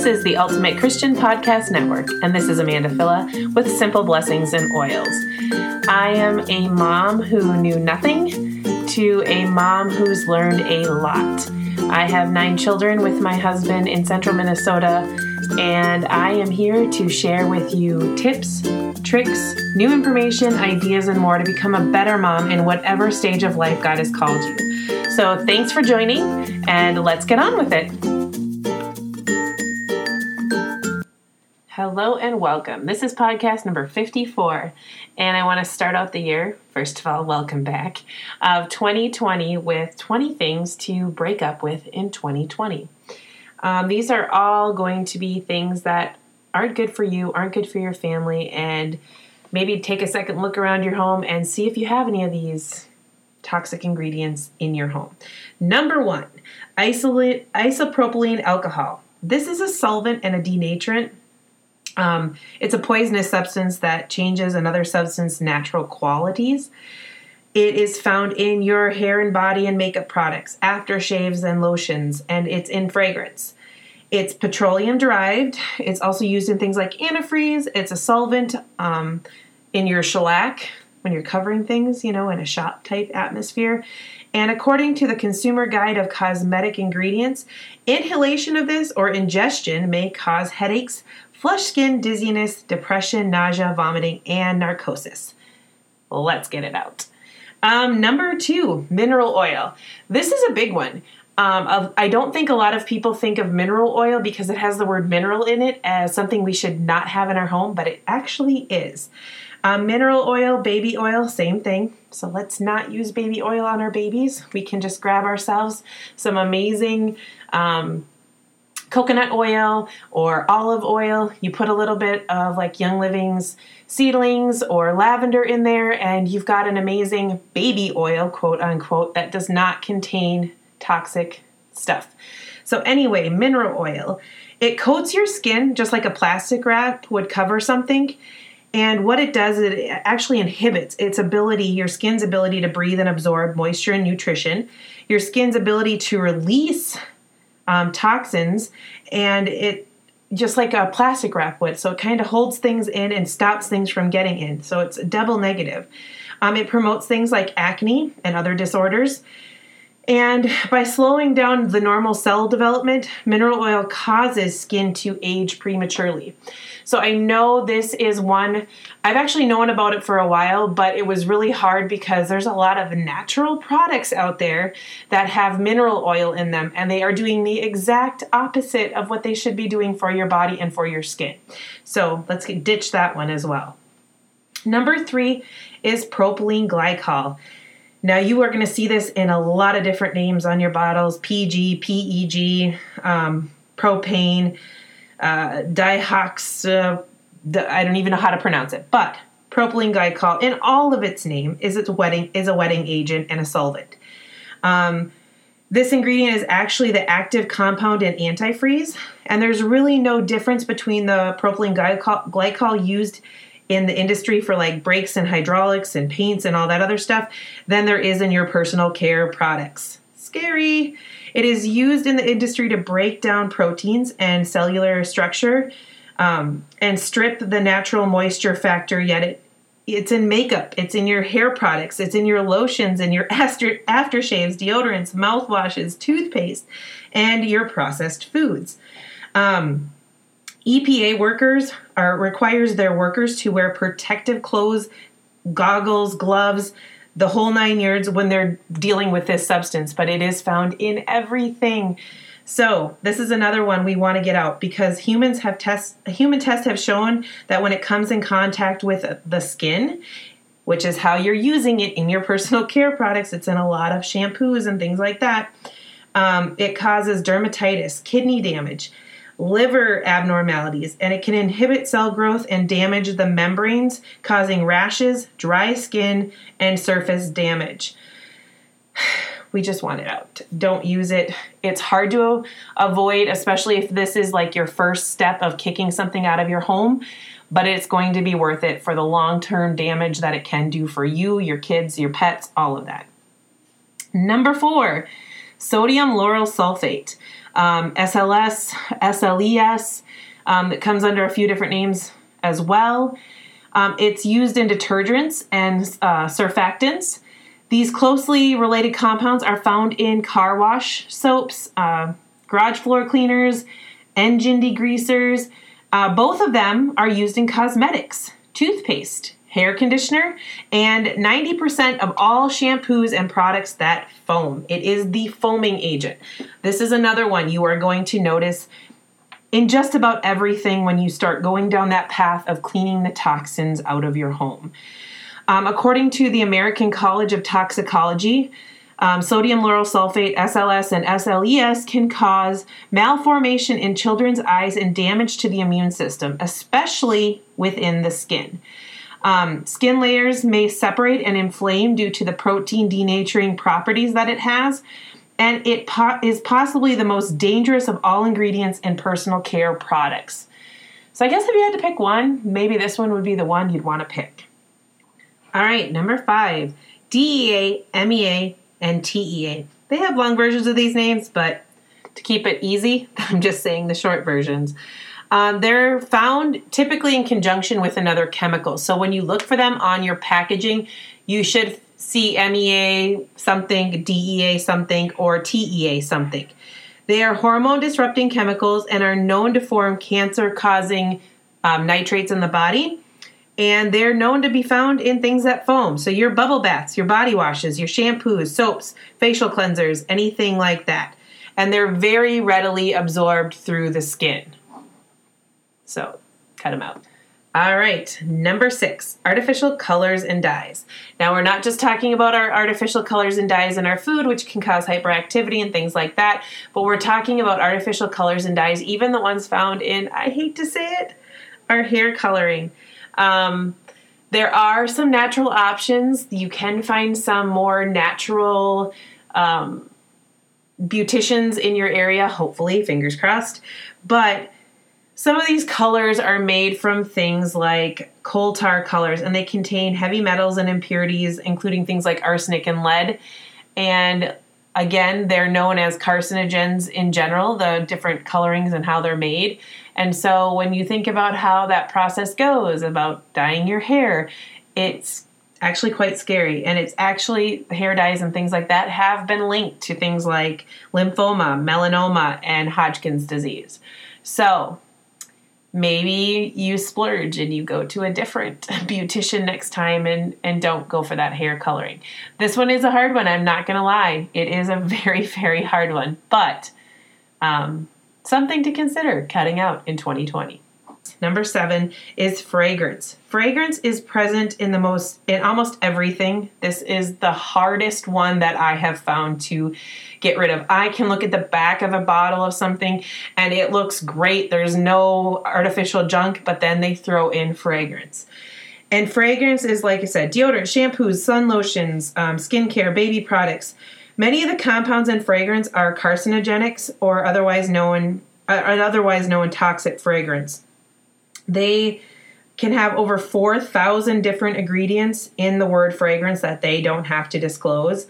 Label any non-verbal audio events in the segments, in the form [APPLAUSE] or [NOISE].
This is the Ultimate Christian Podcast Network, and this is Amanda Filla with Simple Blessings and Oils. I am a mom who knew nothing to a mom who's learned a lot. I have nine children with my husband in central Minnesota, and I am here to share with you tips, tricks, new information, ideas, and more to become a better mom in whatever stage of life God has called you. So, thanks for joining, and let's get on with it. Hello and welcome. This is podcast number 54, and I want to start out the year, first of all, welcome back, of 2020 with 20 things to break up with in 2020. Um, these are all going to be things that aren't good for you, aren't good for your family, and maybe take a second look around your home and see if you have any of these toxic ingredients in your home. Number one, isolate, isopropylene alcohol. This is a solvent and a denaturant um, it's a poisonous substance that changes another substance's natural qualities. It is found in your hair and body and makeup products, aftershaves and lotions, and it's in fragrance. It's petroleum derived. It's also used in things like antifreeze. It's a solvent um, in your shellac when you're covering things, you know, in a shop type atmosphere. And according to the Consumer Guide of Cosmetic Ingredients, inhalation of this or ingestion may cause headaches, flush skin, dizziness, depression, nausea, vomiting, and narcosis. Let's get it out. Um, number two, mineral oil. This is a big one. Um, I don't think a lot of people think of mineral oil because it has the word mineral in it as something we should not have in our home, but it actually is. Um, mineral oil, baby oil, same thing. So let's not use baby oil on our babies. We can just grab ourselves some amazing um, coconut oil or olive oil. You put a little bit of like Young Living's seedlings or lavender in there, and you've got an amazing baby oil, quote unquote, that does not contain toxic stuff. So, anyway, mineral oil. It coats your skin just like a plastic wrap would cover something. And what it does it actually inhibits its ability, your skin's ability to breathe and absorb moisture and nutrition, your skin's ability to release um, toxins, and it just like a plastic wrap would. So it kind of holds things in and stops things from getting in. So it's double negative. Um, it promotes things like acne and other disorders. And by slowing down the normal cell development, mineral oil causes skin to age prematurely. So I know this is one, I've actually known about it for a while, but it was really hard because there's a lot of natural products out there that have mineral oil in them, and they are doing the exact opposite of what they should be doing for your body and for your skin. So let's ditch that one as well. Number three is propylene glycol. Now, you are going to see this in a lot of different names on your bottles PG, PEG, um, propane, uh, dihox, uh, I don't even know how to pronounce it, but propylene glycol in all of its name is its wetting is a wetting agent and a solvent. Um, this ingredient is actually the active compound in antifreeze, and there's really no difference between the propylene glycol, glycol used in the industry for like brakes and hydraulics and paints and all that other stuff than there is in your personal care products. Scary. It is used in the industry to break down proteins and cellular structure um, and strip the natural moisture factor, yet it it's in makeup, it's in your hair products, it's in your lotions and your [LAUGHS] after aftershaves, deodorants, mouthwashes, toothpaste, and your processed foods. Um, EPA workers are requires their workers to wear protective clothes, goggles, gloves, the whole nine yards when they're dealing with this substance, but it is found in everything. So, this is another one we want to get out because humans have tests human tests have shown that when it comes in contact with the skin, which is how you're using it in your personal care products, it's in a lot of shampoos and things like that. Um, it causes dermatitis, kidney damage, liver abnormalities, and it can inhibit cell growth and damage the membranes, causing rashes, dry skin, and surface damage. [SIGHS] We just want it out. Don't use it. It's hard to avoid, especially if this is like your first step of kicking something out of your home, but it's going to be worth it for the long term damage that it can do for you, your kids, your pets, all of that. Number four, sodium lauryl sulfate, um, SLS, SLES, um, that comes under a few different names as well. Um, it's used in detergents and uh, surfactants. These closely related compounds are found in car wash soaps, uh, garage floor cleaners, engine degreasers. Uh, both of them are used in cosmetics, toothpaste, hair conditioner, and 90% of all shampoos and products that foam. It is the foaming agent. This is another one you are going to notice in just about everything when you start going down that path of cleaning the toxins out of your home. Um, according to the American College of Toxicology, um, sodium lauryl sulfate, SLS, and SLES can cause malformation in children's eyes and damage to the immune system, especially within the skin. Um, skin layers may separate and inflame due to the protein denaturing properties that it has, and it po- is possibly the most dangerous of all ingredients in personal care products. So, I guess if you had to pick one, maybe this one would be the one you'd want to pick. All right, number five DEA, MEA, and TEA. They have long versions of these names, but to keep it easy, [LAUGHS] I'm just saying the short versions. Um, they're found typically in conjunction with another chemical. So when you look for them on your packaging, you should see MEA something, DEA something, or TEA something. They are hormone disrupting chemicals and are known to form cancer causing um, nitrates in the body. And they're known to be found in things that foam. So, your bubble baths, your body washes, your shampoos, soaps, facial cleansers, anything like that. And they're very readily absorbed through the skin. So cut them out. All right, number six, artificial colors and dyes. Now, we're not just talking about our artificial colors and dyes in our food, which can cause hyperactivity and things like that, but we're talking about artificial colors and dyes, even the ones found in, I hate to say it, our hair coloring. Um, there are some natural options. You can find some more natural um, beauticians in your area, hopefully, fingers crossed. But some of these colors are made from things like coal tar colors, and they contain heavy metals and impurities, including things like arsenic and lead. And again, they're known as carcinogens in general, the different colorings and how they're made. And so when you think about how that process goes, about dyeing your hair, it's actually quite scary. And it's actually hair dyes and things like that have been linked to things like lymphoma, melanoma, and Hodgkin's disease. So maybe you splurge and you go to a different [LAUGHS] beautician next time and and don't go for that hair coloring. This one is a hard one, I'm not going to lie. It is a [LAUGHS] very very hard one, but um, something to consider cutting out in 2020. Number seven is fragrance. Fragrance is present in the most in almost everything. This is the hardest one that I have found to get rid of. I can look at the back of a bottle of something and it looks great. There's no artificial junk, but then they throw in fragrance. And fragrance is, like I said, deodorant, shampoos, sun lotions, um, skincare, baby products. Many of the compounds in fragrance are carcinogenics or otherwise known, uh, otherwise known toxic fragrance. They can have over 4,000 different ingredients in the word fragrance that they don't have to disclose.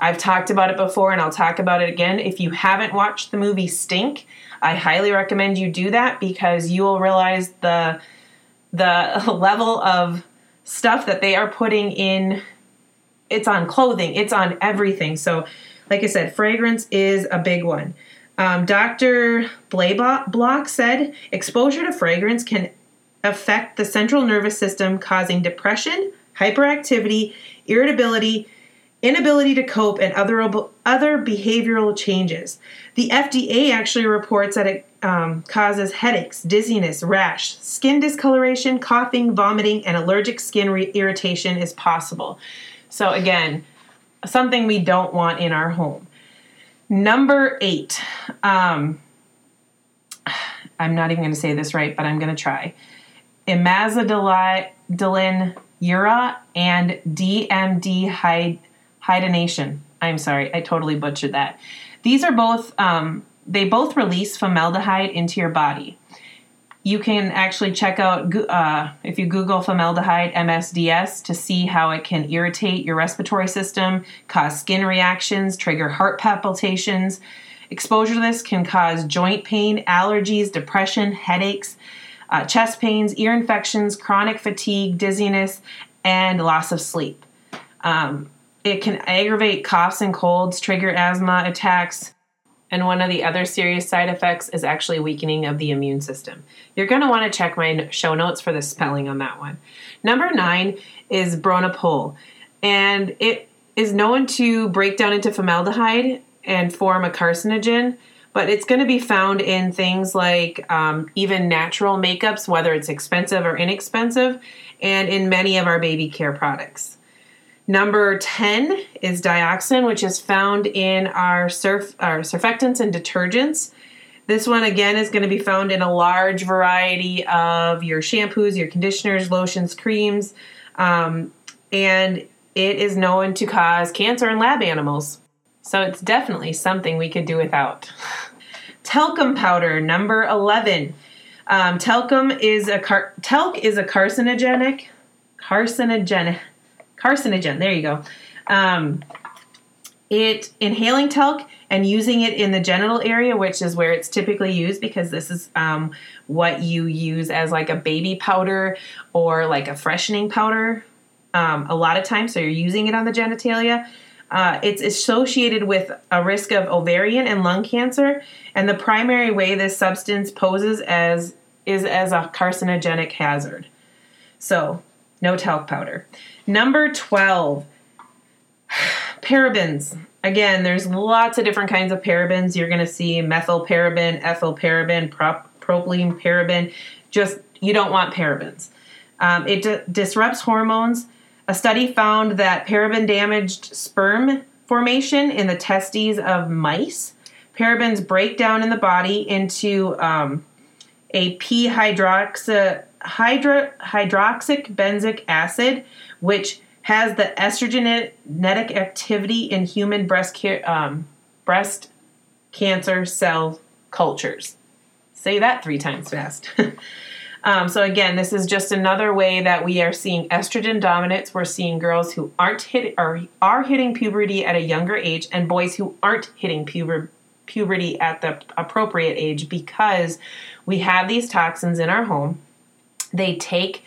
I've talked about it before and I'll talk about it again. If you haven't watched the movie Stink, I highly recommend you do that because you will realize the the [LAUGHS] level of stuff that they are putting in it's on clothing, it's on everything. So, like I said, fragrance is a big one. Um, Dr. Blaylock said exposure to fragrance can affect the central nervous system, causing depression, hyperactivity, irritability, inability to cope, and other, other behavioral changes. The FDA actually reports that it um, causes headaches, dizziness, rash, skin discoloration, coughing, vomiting, and allergic skin re- irritation is possible. So, again, something we don't want in our home. Number eight. Um, I'm not even going to say this right, but I'm going to try imazodilin ura and DMD hydination. I'm sorry, I totally butchered that. These are both, um, they both release formaldehyde into your body. You can actually check out uh, if you Google formaldehyde MSDS to see how it can irritate your respiratory system, cause skin reactions, trigger heart palpitations. Exposure to this can cause joint pain, allergies, depression, headaches, uh, chest pains, ear infections, chronic fatigue, dizziness, and loss of sleep. Um, it can aggravate coughs and colds, trigger asthma attacks, and one of the other serious side effects is actually weakening of the immune system. You're going to want to check my show notes for the spelling on that one. Number nine is Bronopol, and it is known to break down into formaldehyde and form a carcinogen, but it's going to be found in things like um, even natural makeups, whether it's expensive or inexpensive, and in many of our baby care products. Number 10 is dioxin, which is found in our, surf, our surfactants and detergents. This one, again, is going to be found in a large variety of your shampoos, your conditioners, lotions, creams, um, and it is known to cause cancer in lab animals. So it's definitely something we could do without. [LAUGHS] Talcum powder, number 11. Um, talcum is a car- talc is a carcinogenic carcinogenic carcinogen. There you go. Um, it inhaling talc and using it in the genital area, which is where it's typically used because this is um, what you use as like a baby powder or like a freshening powder um, a lot of times. So you're using it on the genitalia. Uh, it's associated with a risk of ovarian and lung cancer, and the primary way this substance poses as is as a carcinogenic hazard. So, no talc powder. Number 12, [SIGHS] parabens. Again, there's lots of different kinds of parabens. You're going to see methyl paraben, ethyl paraben, prop, propylene paraben. Just, you don't want parabens. Um, it d- disrupts hormones. A study found that paraben damaged sperm formation in the testes of mice. Parabens break down in the body into um, a p hydroxy, hydro, hydroxic benzic acid, which has the estrogenic activity in human breast, ca- um, breast cancer cell cultures. Say that three times fast. [LAUGHS] um, so again, this is just another way that we are seeing estrogen dominance. We're seeing girls who aren't hit are hitting puberty at a younger age, and boys who aren't hitting puber- puberty at the appropriate age because we have these toxins in our home. They take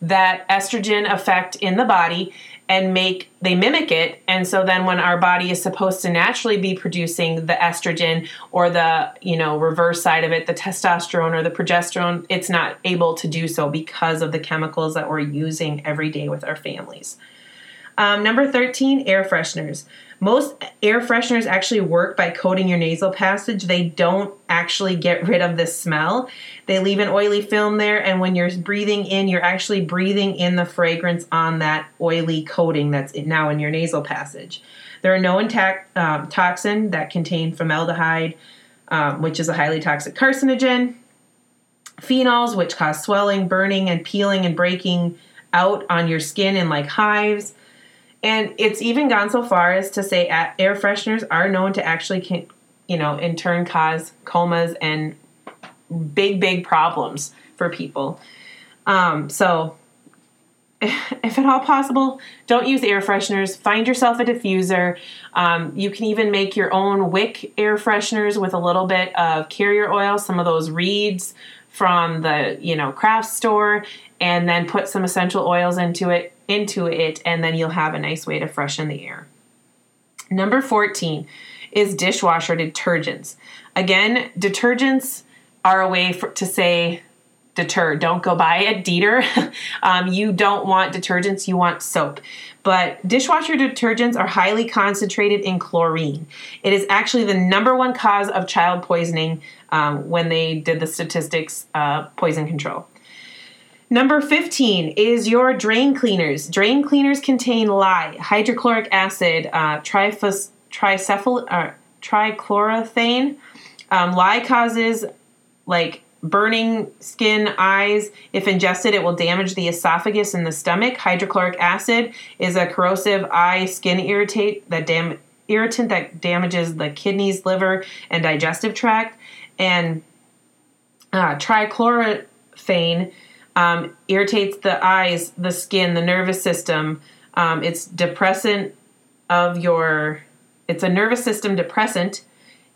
that estrogen effect in the body and make they mimic it. And so then when our body is supposed to naturally be producing the estrogen or the you know reverse side of it the testosterone or the progesterone it's not able to do so because of the chemicals that we're using every day with our families. Um, number 13 air fresheners most air fresheners actually work by coating your nasal passage. They don't actually get rid of the smell. They leave an oily film there, and when you're breathing in, you're actually breathing in the fragrance on that oily coating that's now in your nasal passage. There are no intact um, toxin that contain formaldehyde, um, which is a highly toxic carcinogen, phenols, which cause swelling, burning, and peeling and breaking out on your skin in like hives and it's even gone so far as to say air fresheners are known to actually, can, you know, in turn cause comas and big, big problems for people. Um, so, [LAUGHS] if at all possible, don't use air fresheners. Find yourself a diffuser. Um, you can even make your own wick air fresheners with a little bit of carrier oil, some of those reeds from the you know craft store, and then put some essential oils into it into it, and then you'll have a nice way to freshen the air. Number 14 is dishwasher detergents. Again, detergents are a way for, to say deter. Don't go buy a deter. [LAUGHS] um, you don't want detergents, you want soap. But dishwasher detergents are highly concentrated in chlorine. It is actually the number one cause of child poisoning um, when they did the statistics uh, poison control. Number 15 is your drain cleaners. Drain cleaners contain lye, hydrochloric acid, uh, trifos, tricephal, uh, trichloroethane. Um, lye causes like burning skin, eyes. If ingested, it will damage the esophagus and the stomach. Hydrochloric acid is a corrosive eye skin irritate that dam- irritant that damages the kidneys, liver, and digestive tract. And uh. Um, irritates the eyes, the skin, the nervous system. Um, it's depressant of your. It's a nervous system depressant.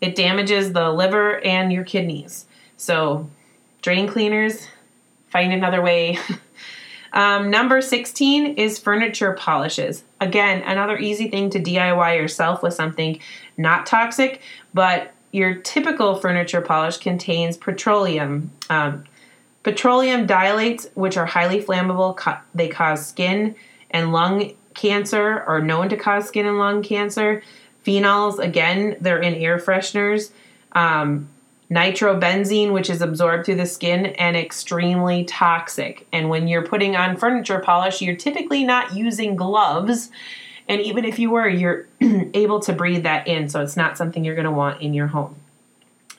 It damages the liver and your kidneys. So, drain cleaners, find another way. [LAUGHS] um, number 16 is furniture polishes. Again, another easy thing to DIY yourself with something not toxic, but your typical furniture polish contains petroleum. Um, petroleum dilates, which are highly flammable, they cause skin and lung cancer, are known to cause skin and lung cancer. Phenols, again, they're in air fresheners. Um, nitrobenzene, which is absorbed through the skin and extremely toxic. And when you're putting on furniture polish, you're typically not using gloves. And even if you were, you're [CLEARS THROAT] able to breathe that in. So it's not something you're going to want in your home.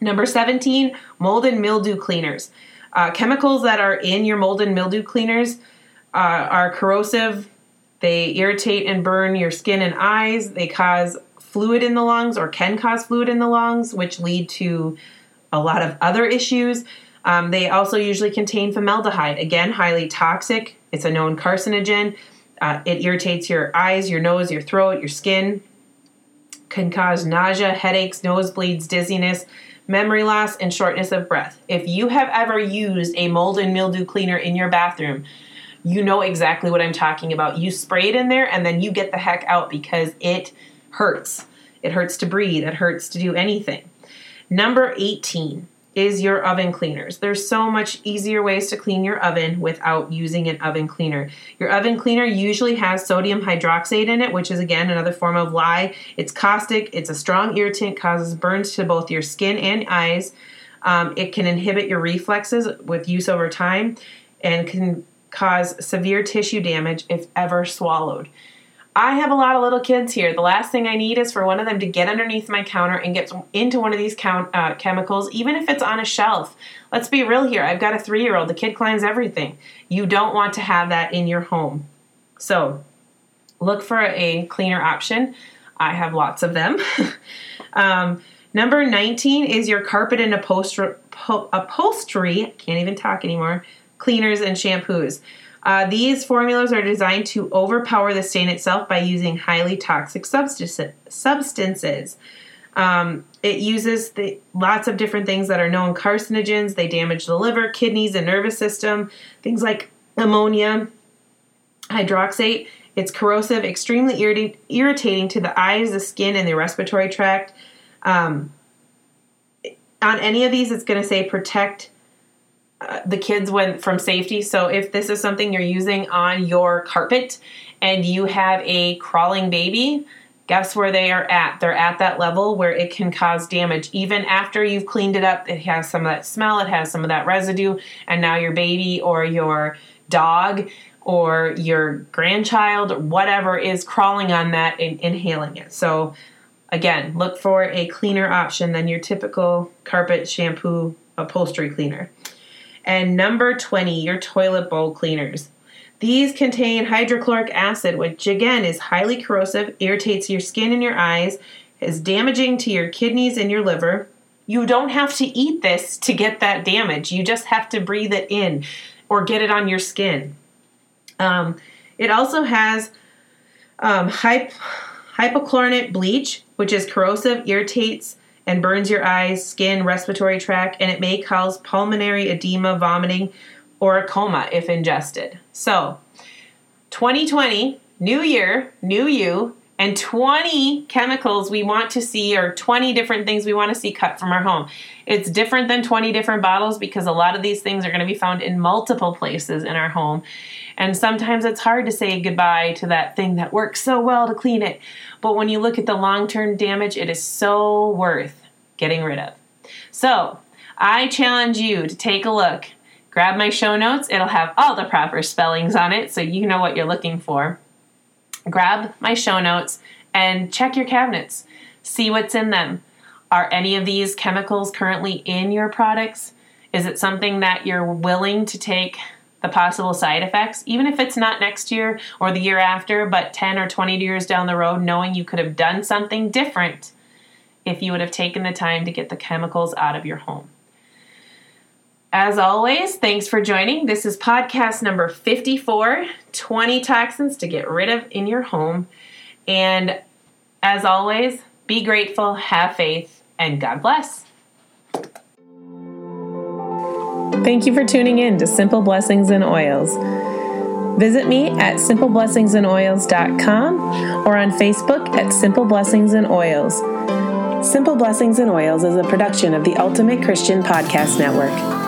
Number 17, mold and mildew cleaners. Uh, chemicals that are in your mold and mildew cleaners uh, are corrosive. They irritate and burn your skin and eyes. They cause fluid in the lungs or can cause fluid in the lungs, which lead to a lot of other issues. Um, they also usually contain formaldehyde, again, highly toxic. It's a known carcinogen. Uh, it irritates your eyes, your nose, your throat, your skin. Can cause nausea, headaches, nosebleeds, dizziness, memory loss, and shortness of breath. If you have ever used a mold and mildew cleaner in your bathroom, you know exactly what I'm talking about. You spray it in there and then you get the heck out because it hurts. It hurts to breathe, it hurts to do anything. Number 18 is your oven cleaners. There's so much easier ways to clean your oven without using an oven cleaner. Your oven cleaner usually has sodium hydroxide in it, which is again another form of lye. It's caustic, it's a strong irritant, causes burns to both your skin and eyes. Um, it can inhibit your reflexes with use over time and can cause severe tissue damage if ever swallowed. I have a lot of little kids here. The last thing I need is for one of them to get underneath my counter and get into one of these count, uh, chemicals, even if it's on a shelf. Let's be real here. I've got a three year old. The kid climbs everything. You don't want to have that in your home. So look for a cleaner option. I have lots of them. [LAUGHS] um, number 19 is your carpet and upholstery, upholstery, can't even talk anymore, cleaners and shampoos. Uh, these formulas are designed to overpower the stain itself by using highly toxic substances. Um, it uses the, lots of different things that are known carcinogens. They damage the liver, kidneys, and nervous system. Things like ammonia, hydroxate. It's corrosive, extremely irritating, irritating to the eyes, the skin, and the respiratory tract. Um, on any of these, it's going to say protect the kids went from safety. So if this is something you're using on your carpet and you have a crawling baby, guess where they are at? They're at that level where it can cause damage. Even after you've cleaned it up, it has some of that smell, it has some of that residue, and now your baby or your dog or your grandchild whatever is crawling on that and inhaling it. So again, look for a cleaner option than your typical carpet shampoo upholstery cleaner. And number 20, your toilet bowl cleaners. These contain hydrochloric acid, which again is highly corrosive, irritates your skin and your eyes, is damaging to your kidneys and your liver. You don't have to eat this to get that damage. You just have to breathe it in or get it on your skin. Um, it also has um, hyp- hypochlorite bleach, which is corrosive, irritates and burns your eyes, skin, respiratory tract, and it may cause pulmonary edema, vomiting, or a coma if ingested. So, 2020, new year, new you, and 20 chemicals we want to see, or 20 different things we want to see cut from our home. It's different than 20 different bottles because a lot of these things are going to be found in multiple places in our home. And sometimes it's hard to say goodbye to that thing that works so well to clean it. But when you look at the long term damage, it is so worth getting rid of. So I challenge you to take a look. Grab my show notes, it'll have all the proper spellings on it so you know what you're looking for. Grab my show notes and check your cabinets. See what's in them. Are any of these chemicals currently in your products? Is it something that you're willing to take the possible side effects, even if it's not next year or the year after, but 10 or 20 years down the road, knowing you could have done something different if you would have taken the time to get the chemicals out of your home. As always, thanks for joining. This is podcast number 54 20 toxins to get rid of in your home. And as always, be grateful, have faith, and God bless. Thank you for tuning in to Simple Blessings and Oils. Visit me at simpleblessingsandoils.com or on Facebook at Simple Blessings and Oils. Simple Blessings and Oils is a production of the Ultimate Christian Podcast Network.